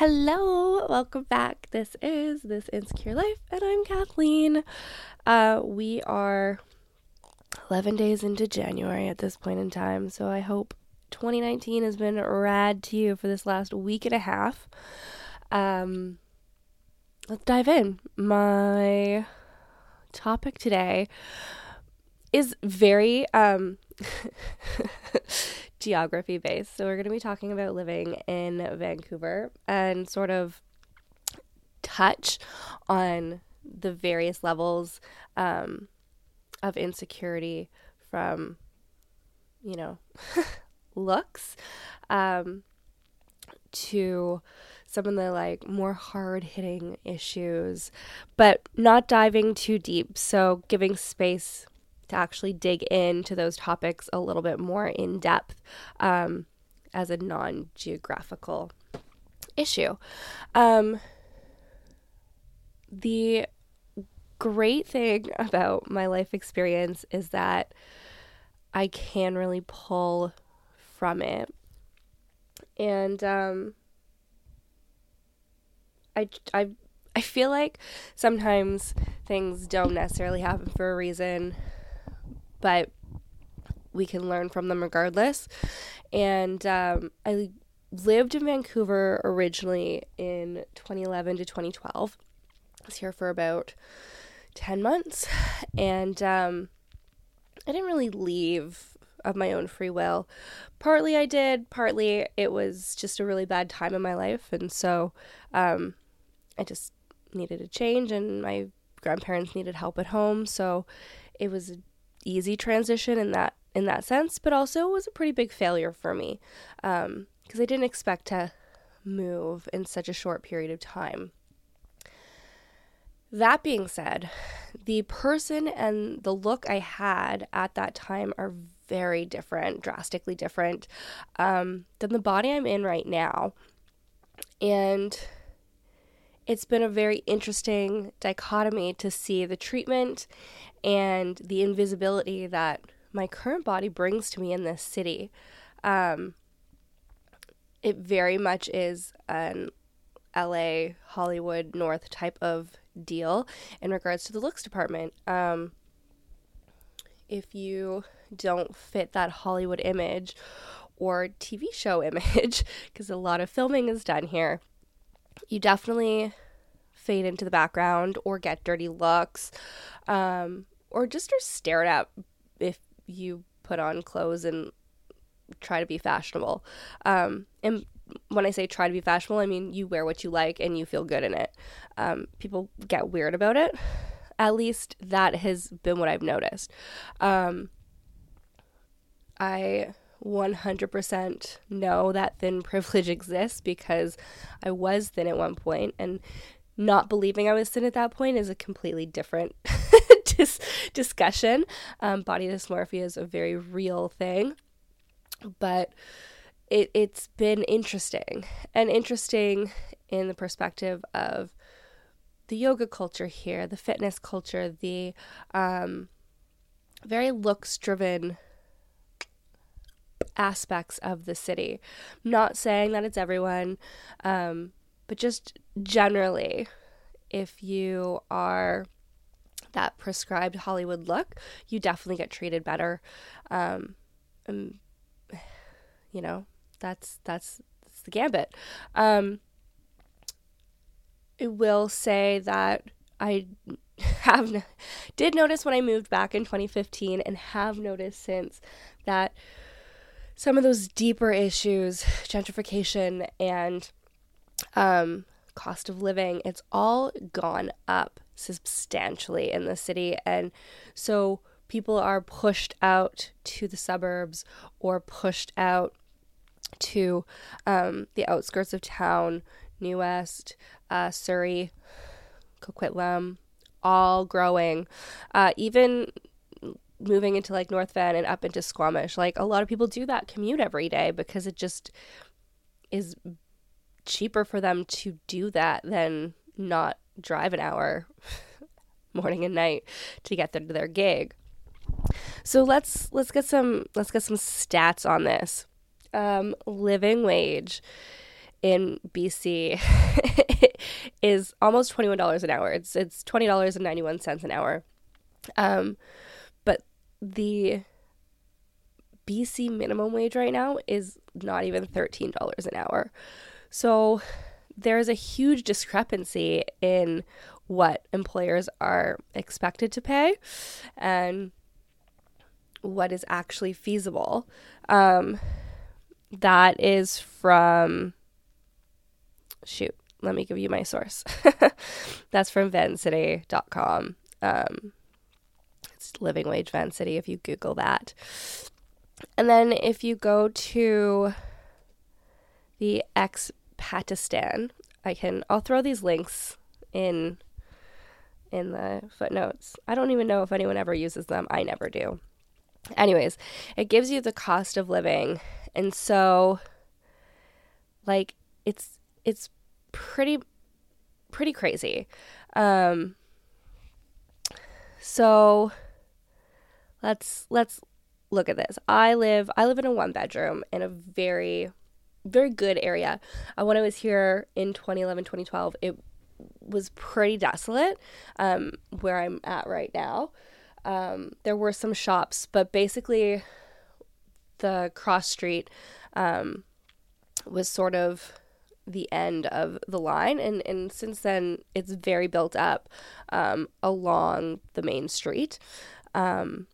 Hello, welcome back. This is This Insecure Life, and I'm Kathleen. Uh, we are 11 days into January at this point in time, so I hope 2019 has been rad to you for this last week and a half. Um, let's dive in. My topic today is very um geography based. So we're going to be talking about living in Vancouver and sort of touch on the various levels um, of insecurity from, you know, looks um, to some of the like more hard hitting issues, but not diving too deep. So giving space to actually dig into those topics a little bit more in depth um, as a non geographical issue. Um, the great thing about my life experience is that I can really pull from it. And um, I, I, I feel like sometimes things don't necessarily happen for a reason but we can learn from them regardless. And um, I lived in Vancouver originally in 2011 to 2012. I was here for about 10 months. And um, I didn't really leave of my own free will. Partly I did, partly it was just a really bad time in my life. And so um, I just needed a change, and my grandparents needed help at home. So it was easy transition in that in that sense, but also was a pretty big failure for me because um, I didn't expect to move in such a short period of time. That being said, the person and the look I had at that time are very different, drastically different um, than the body I'm in right now. And it's been a very interesting dichotomy to see the treatment and the invisibility that my current body brings to me in this city. Um, it very much is an LA, Hollywood, North type of deal in regards to the looks department. Um, if you don't fit that Hollywood image or TV show image, because a lot of filming is done here, you definitely fade into the background or get dirty looks um, or just are stared at if you put on clothes and try to be fashionable. Um, and when I say try to be fashionable, I mean you wear what you like and you feel good in it. Um, people get weird about it. At least that has been what I've noticed. Um, I 100% know that thin privilege exists because I was thin at one point and not believing I was thin at that point is a completely different dis- discussion. Um, body dysmorphia is a very real thing, but it, it's been interesting and interesting in the perspective of the yoga culture here, the fitness culture, the um, very looks driven aspects of the city. not saying that it's everyone, um, but just generally, if you are that prescribed Hollywood look, you definitely get treated better. Um, and, you know, that's that's that's the gambit. Um, I will say that I have did notice when I moved back in 2015 and have noticed since that some of those deeper issues, gentrification and um, cost of living, it's all gone up substantially in the city. And so people are pushed out to the suburbs or pushed out to um, the outskirts of town, New West, uh, Surrey, Coquitlam, all growing. Uh, even moving into like North Van and up into Squamish. Like a lot of people do that commute every day because it just is cheaper for them to do that than not drive an hour morning and night to get them to their gig. So let's let's get some let's get some stats on this. Um, living wage in BC is almost $21 an hour. It's it's $20.91 an hour. Um, but the BC minimum wage right now is not even $13 an hour. So there's a huge discrepancy in what employers are expected to pay and what is actually feasible. Um, that is from, shoot, let me give you my source. That's from vancity.com. Um, it's living wage Vancity if you Google that. And then if you go to the Expatistan, I can I'll throw these links in in the footnotes. I don't even know if anyone ever uses them. I never do. Anyways, it gives you the cost of living. And so like it's it's pretty pretty crazy. Um so let's let's look at this. I live I live in a one bedroom in a very very good area. Uh, when I was here in 2011 2012, it was pretty desolate um, where I'm at right now. Um, there were some shops, but basically the cross street um, was sort of the end of the line and, and since then it's very built up um, along the main street um,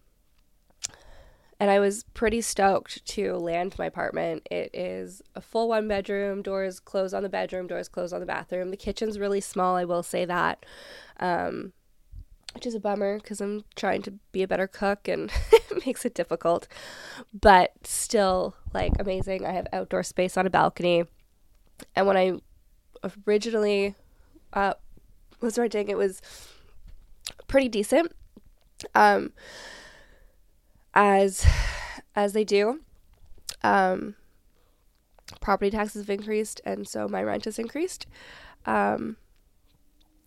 and I was pretty stoked to land my apartment. It is a full one bedroom, doors close on the bedroom, doors close on the bathroom. The kitchen's really small, I will say that, um, which is a bummer because I'm trying to be a better cook and it makes it difficult, but still like amazing. I have outdoor space on a balcony, and when I originally uh, was renting, it was pretty decent. Um, as as they do. Um, property taxes have increased, and so my rent has increased. Um,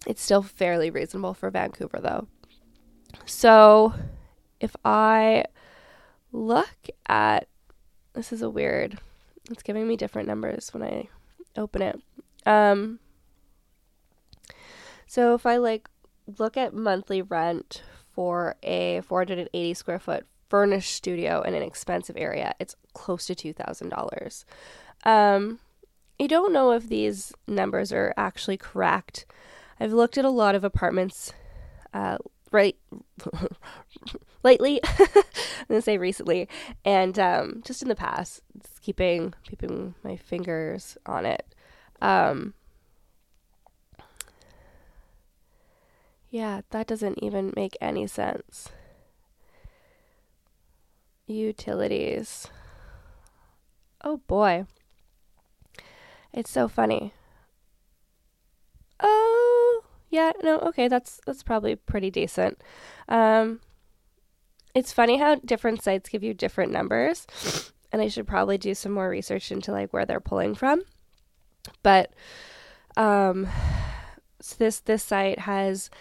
it's still fairly reasonable for Vancouver, though. So, if I look at this, is a weird. It's giving me different numbers when I open it. Um, so if I like look at monthly rent for a 480 square foot furnished studio in an expensive area, it's close to $2,000. Um, I don't know if these numbers are actually correct. I've looked at a lot of apartments uh, right lately. I'm gonna say recently, and um, just in the past, keeping keeping my fingers on it. Um, yeah, that doesn't even make any sense. Utilities. Oh boy. It's so funny. Oh, yeah, no, okay, that's that's probably pretty decent. Um it's funny how different sites give you different numbers, and I should probably do some more research into like where they're pulling from. But um so this this site has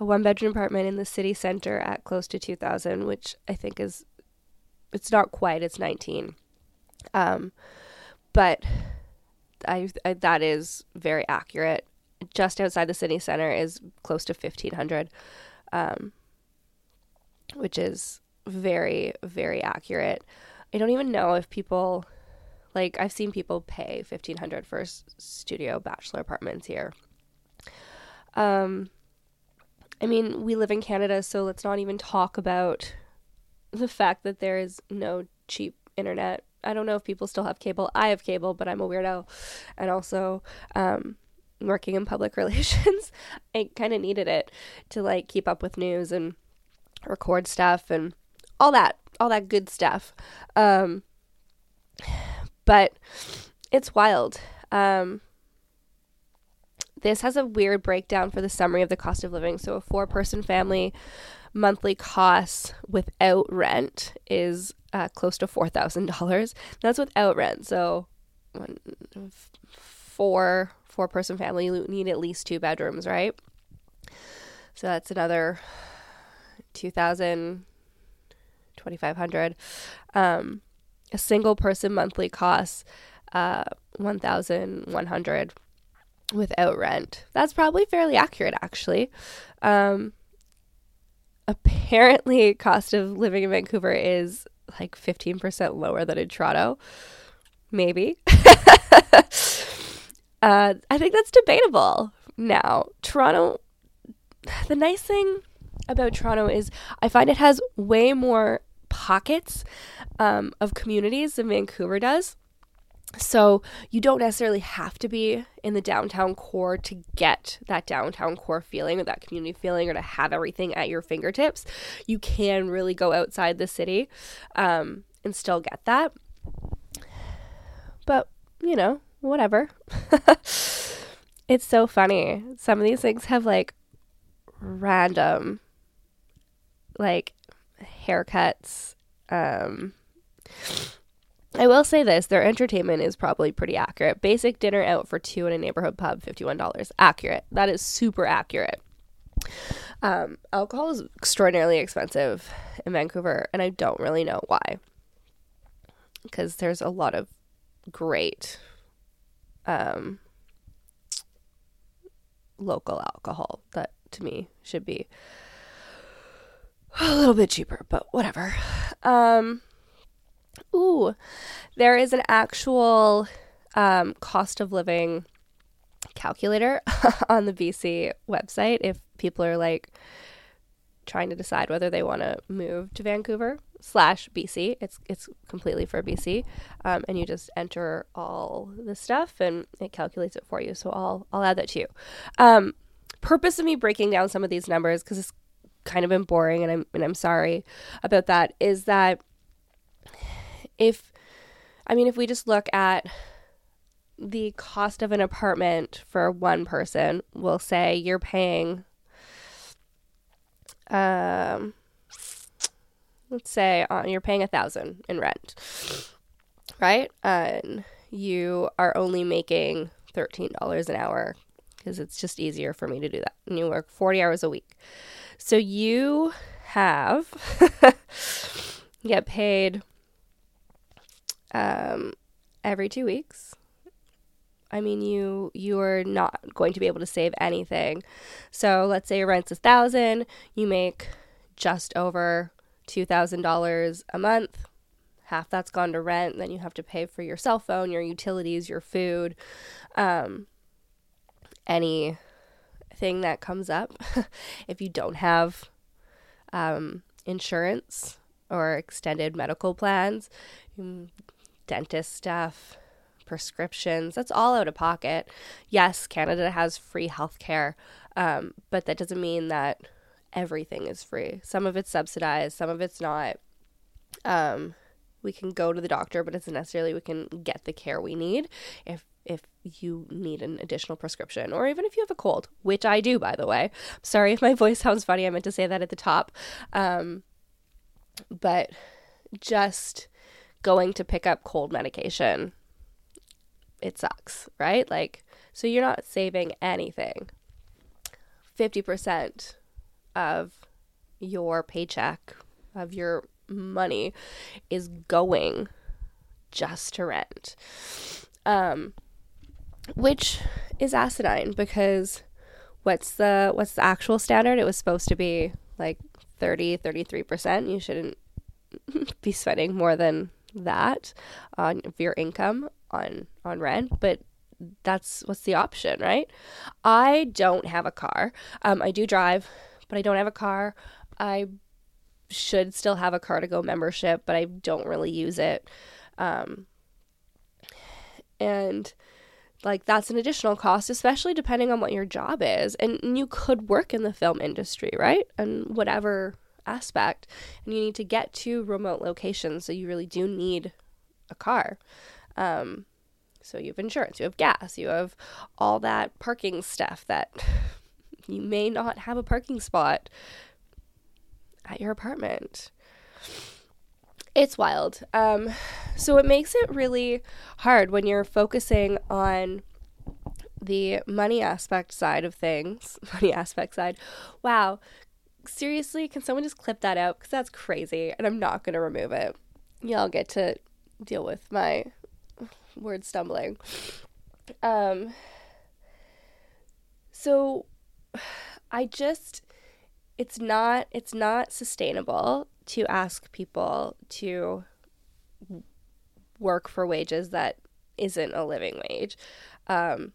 a one bedroom apartment in the city center at close to 2000, which I think is it's not quite it's 19 um but I, I, that is very accurate. Just outside the city center is close to 1500 um which is very very accurate. I don't even know if people like i've seen people pay 1500 for studio bachelor apartments here. Um i mean we live in canada so let's not even talk about the fact that there is no cheap internet. I don't know if people still have cable. I have cable, but I'm a weirdo. And also, um, working in public relations, I kind of needed it to like keep up with news and record stuff and all that, all that good stuff. Um, but it's wild. Um, this has a weird breakdown for the summary of the cost of living. So, a four person family monthly costs without rent is uh, close to $4,000. That's without rent. So, one, four four person family, you need at least two bedrooms, right? So that's another 2000 2500 um, a single person monthly costs uh, 1100 without rent. That's probably fairly accurate actually. Um apparently cost of living in Vancouver is like 15% lower than in Toronto. Maybe. uh, I think that's debatable now. Toronto, the nice thing about Toronto is I find it has way more pockets um, of communities than Vancouver does. So you don't necessarily have to be in the downtown core to get that downtown core feeling or that community feeling or to have everything at your fingertips. You can really go outside the city um, and still get that. But, you know, whatever. it's so funny. Some of these things have like random like haircuts um I will say this their entertainment is probably pretty accurate. Basic dinner out for two in a neighborhood pub, $51. Accurate. That is super accurate. Um, alcohol is extraordinarily expensive in Vancouver, and I don't really know why. Because there's a lot of great um, local alcohol that to me should be a little bit cheaper, but whatever. Um, Ooh, there is an actual um, cost of living calculator on the BC website if people are like trying to decide whether they want to move to Vancouver slash BC. It's it's completely for BC, um, and you just enter all the stuff and it calculates it for you. So I'll I'll add that to you. Um, purpose of me breaking down some of these numbers because it's kind of been boring, and I'm and I'm sorry about that. Is that if I mean if we just look at the cost of an apartment for one person, we'll say you're paying um let's say uh, you're paying a thousand in rent right? And you are only making $13 an hour because it's just easier for me to do that. And you work 40 hours a week. So you have get paid um, every two weeks. I mean, you you are not going to be able to save anything. So let's say your rent's a thousand, you make just over two thousand dollars a month. Half that's gone to rent. Then you have to pay for your cell phone, your utilities, your food, um, anything that comes up. if you don't have um, insurance or extended medical plans, dentist stuff, prescriptions. That's all out of pocket. Yes, Canada has free healthcare, um, but that doesn't mean that everything is free. Some of it's subsidized, some of it's not. Um, we can go to the doctor, but it's necessarily we can get the care we need if if you need an additional prescription or even if you have a cold, which I do, by the way. Sorry if my voice sounds funny. I meant to say that at the top. Um, but just going to pick up cold medication, it sucks, right? Like, so you're not saving anything. 50% of your paycheck, of your money, is going just to rent. Um, which is asinine because what's the what's the actual standard? It was supposed to be like 30, 33%. You shouldn't be spending more than that on your income on on rent, but that's what's the option, right? I don't have a car. Um, I do drive, but I don't have a car. I should still have a Car2Go membership, but I don't really use it. Um, and like that's an additional cost, especially depending on what your job is. And you could work in the film industry, right? And whatever aspect and you need to get to remote locations so you really do need a car. Um, so you have insurance you have gas you have all that parking stuff that you may not have a parking spot at your apartment. It's wild. Um, so it makes it really hard when you're focusing on the money aspect side of things money aspect side. Wow seriously, can someone just clip that out? Because that's crazy, and I'm not gonna remove it. Y'all get to deal with my word stumbling. Um, so I just it's not it's not sustainable to ask people to work for wages that isn't a living wage. Um,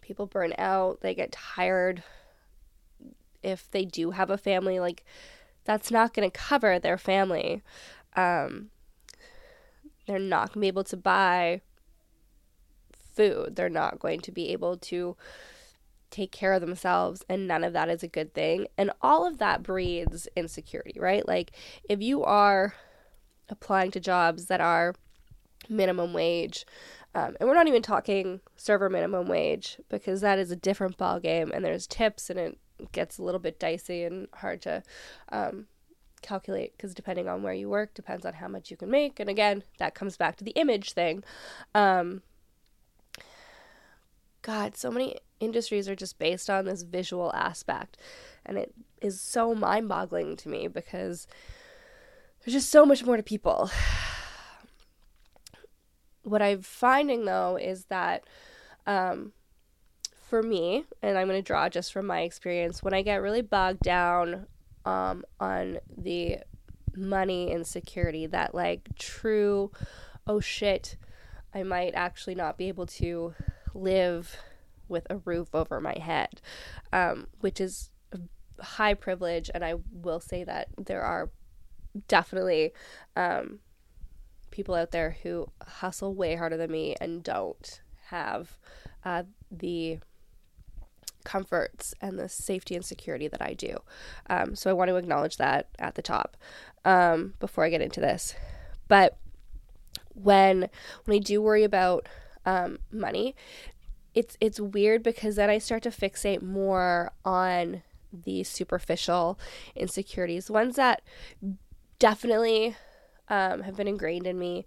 people burn out, they get tired. If they do have a family, like that's not going to cover their family. Um, they're not going to be able to buy food. They're not going to be able to take care of themselves and none of that is a good thing and all of that breeds insecurity right like if you are applying to jobs that are minimum wage um, and we're not even talking server minimum wage because that is a different ball game and there's tips and it gets a little bit dicey and hard to um, calculate because depending on where you work depends on how much you can make and again that comes back to the image thing um, god so many industries are just based on this visual aspect. And it is so mind boggling to me because there's just so much more to people. What I'm finding though is that um, for me, and I'm going to draw just from my experience, when I get really bogged down um, on the money insecurity, that like true, oh shit, I might actually not be able to live with a roof over my head, um, which is high privilege. And I will say that there are definitely um, people out there who hustle way harder than me and don't have uh, the comforts and the safety and security that I do. Um, so I want to acknowledge that at the top um, before I get into this. But when when I do worry about um, money, it's it's weird because then I start to fixate more on the superficial insecurities, ones that definitely um, have been ingrained in me,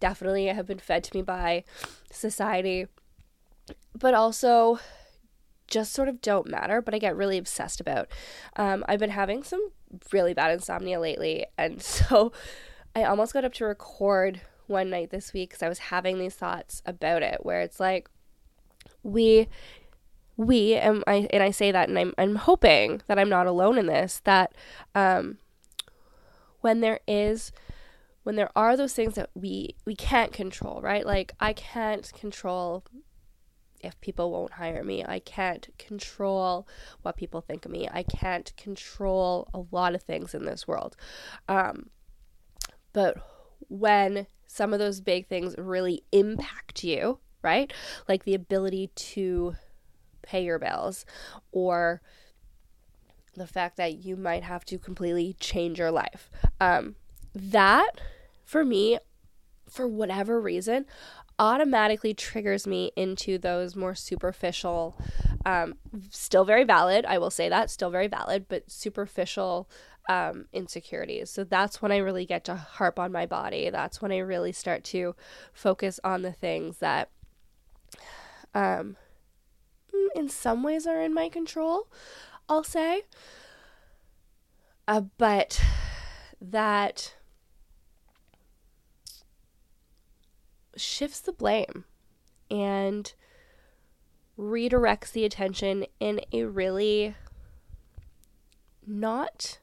definitely have been fed to me by society, but also just sort of don't matter, but I get really obsessed about. Um, I've been having some really bad insomnia lately, and so I almost got up to record one night this week because I was having these thoughts about it, where it's like, we we and I and I say that and I'm I'm hoping that I'm not alone in this that um when there is when there are those things that we we can't control, right? Like I can't control if people won't hire me. I can't control what people think of me. I can't control a lot of things in this world. Um, but when some of those big things really impact you, right? Like the ability to pay your bills or the fact that you might have to completely change your life. Um, that, for me, for whatever reason, automatically triggers me into those more superficial, um, still very valid, I will say that, still very valid, but superficial um, insecurities. So that's when I really get to harp on my body. That's when I really start to focus on the things that um, mm, in some ways are in my control, I'll say. Uh, but that shifts the blame and redirects the attention in a really not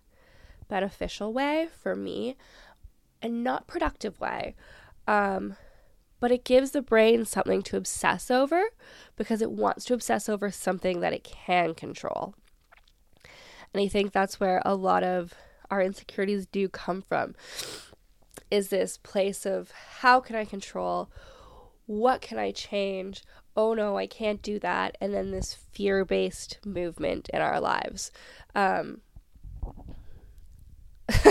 beneficial way for me and not productive way. Um, but it gives the brain something to obsess over because it wants to obsess over something that it can control. And I think that's where a lot of our insecurities do come from is this place of how can I control? What can I change? Oh no, I can't do that. And then this fear based movement in our lives. Um,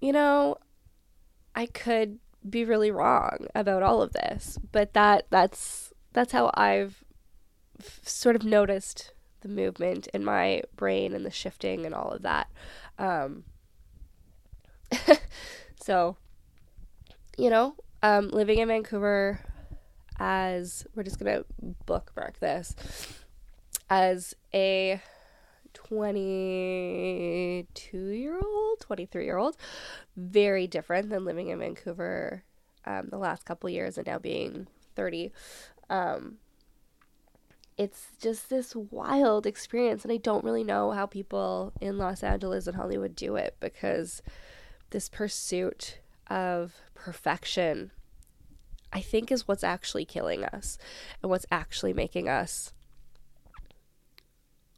you know, I could be really wrong about all of this but that that's that's how i've f- sort of noticed the movement in my brain and the shifting and all of that um, so you know um, living in vancouver as we're just gonna bookmark this as a 22 year old, 23 year old, very different than living in Vancouver um, the last couple years and now being 30. Um, it's just this wild experience, and I don't really know how people in Los Angeles and Hollywood do it because this pursuit of perfection, I think, is what's actually killing us and what's actually making us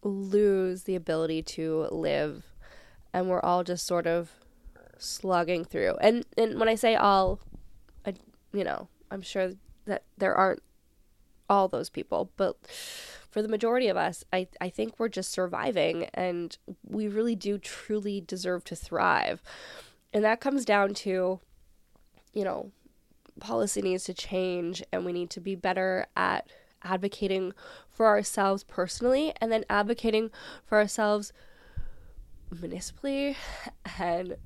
lose the ability to live. And we're all just sort of slugging through. And and when I say all, I, you know, I'm sure that there aren't all those people, but for the majority of us, I, I think we're just surviving and we really do truly deserve to thrive. And that comes down to, you know, policy needs to change and we need to be better at advocating for ourselves personally and then advocating for ourselves municipally and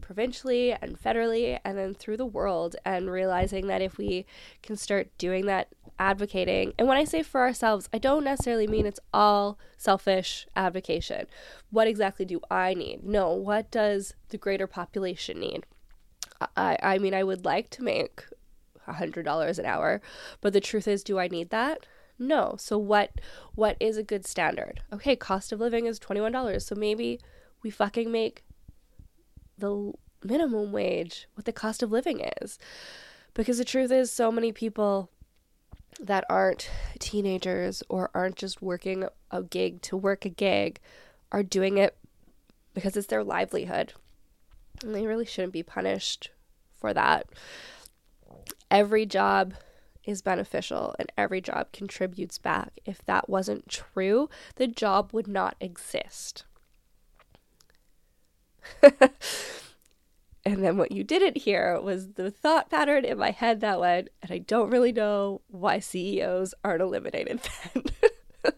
provincially and federally and then through the world and realizing that if we can start doing that advocating. And when i say for ourselves i don't necessarily mean it's all selfish advocation. What exactly do i need? No what does the greater population need? I i mean i would like to make a hundred dollars an hour but the truth is do i need that? No. So what what is a good standard? Okay cost of living is $21 so maybe we fucking make the minimum wage, what the cost of living is. Because the truth is, so many people that aren't teenagers or aren't just working a gig to work a gig are doing it because it's their livelihood. And they really shouldn't be punished for that. Every job is beneficial and every job contributes back. If that wasn't true, the job would not exist. and then what you didn't hear was the thought pattern in my head that went, and I don't really know why CEOs aren't eliminated then.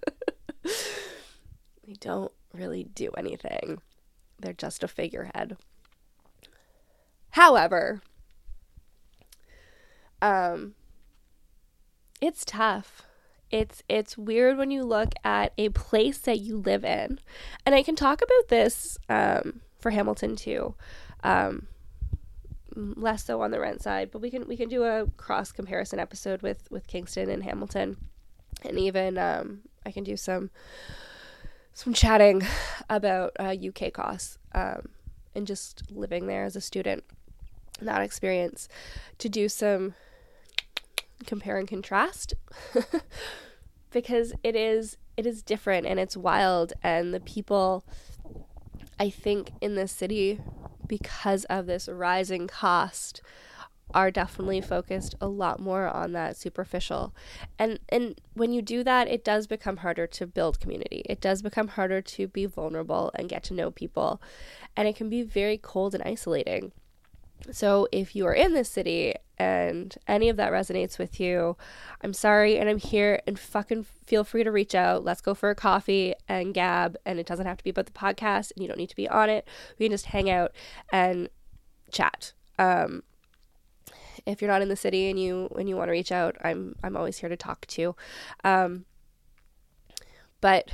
they don't really do anything, they're just a figurehead. However, um, it's tough. It's it's weird when you look at a place that you live in, and I can talk about this um, for Hamilton too. Um, less so on the rent side, but we can we can do a cross comparison episode with with Kingston and Hamilton, and even um, I can do some some chatting about uh, UK costs um, and just living there as a student, that experience, to do some compare and contrast. Because it is it is different and it's wild. And the people I think in this city, because of this rising cost, are definitely focused a lot more on that superficial. And and when you do that, it does become harder to build community. It does become harder to be vulnerable and get to know people. And it can be very cold and isolating. So if you are in this city and any of that resonates with you, I'm sorry and I'm here and fucking feel free to reach out. Let's go for a coffee and gab. And it doesn't have to be about the podcast and you don't need to be on it. We can just hang out and chat. Um, if you're not in the city and you and you want to reach out, I'm I'm always here to talk to. Um, but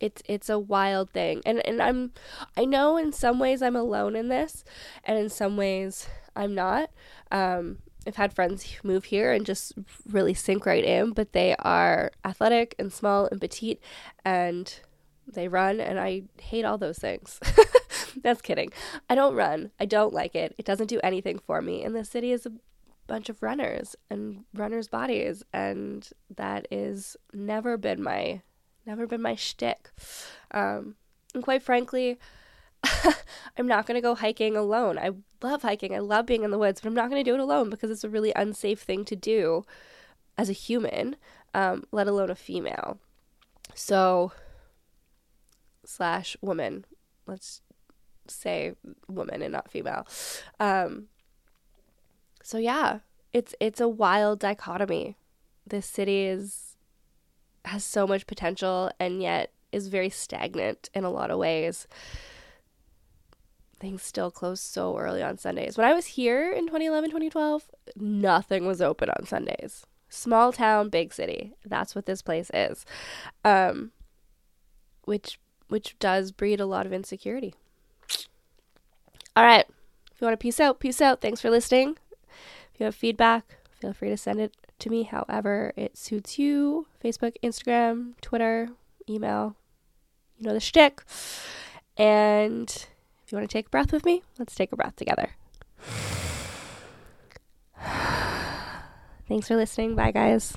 it's it's a wild thing. And and I'm I know in some ways I'm alone in this and in some ways I'm not. Um I've had friends move here and just really sink right in, but they are athletic and small and petite and they run and I hate all those things. That's kidding. I don't run. I don't like it. It doesn't do anything for me. And the city is a bunch of runners and runners' bodies and that is never been my never been my shtick. Um, and quite frankly, I'm not going to go hiking alone. I love hiking. I love being in the woods, but I'm not going to do it alone because it's a really unsafe thing to do as a human, um, let alone a female. So, slash woman. Let's say woman and not female. Um, so yeah, it's it's a wild dichotomy. This city is has so much potential and yet is very stagnant in a lot of ways. Things still close so early on Sundays. When I was here in 2011, 2012, nothing was open on Sundays. Small town, big city. That's what this place is. Um, which which does breed a lot of insecurity. All right. If you want to peace out, peace out. Thanks for listening. If you have feedback, feel free to send it to me however it suits you Facebook, Instagram, Twitter, email. You know the shtick. And you want to take a breath with me, let's take a breath together. Thanks for listening. Bye, guys.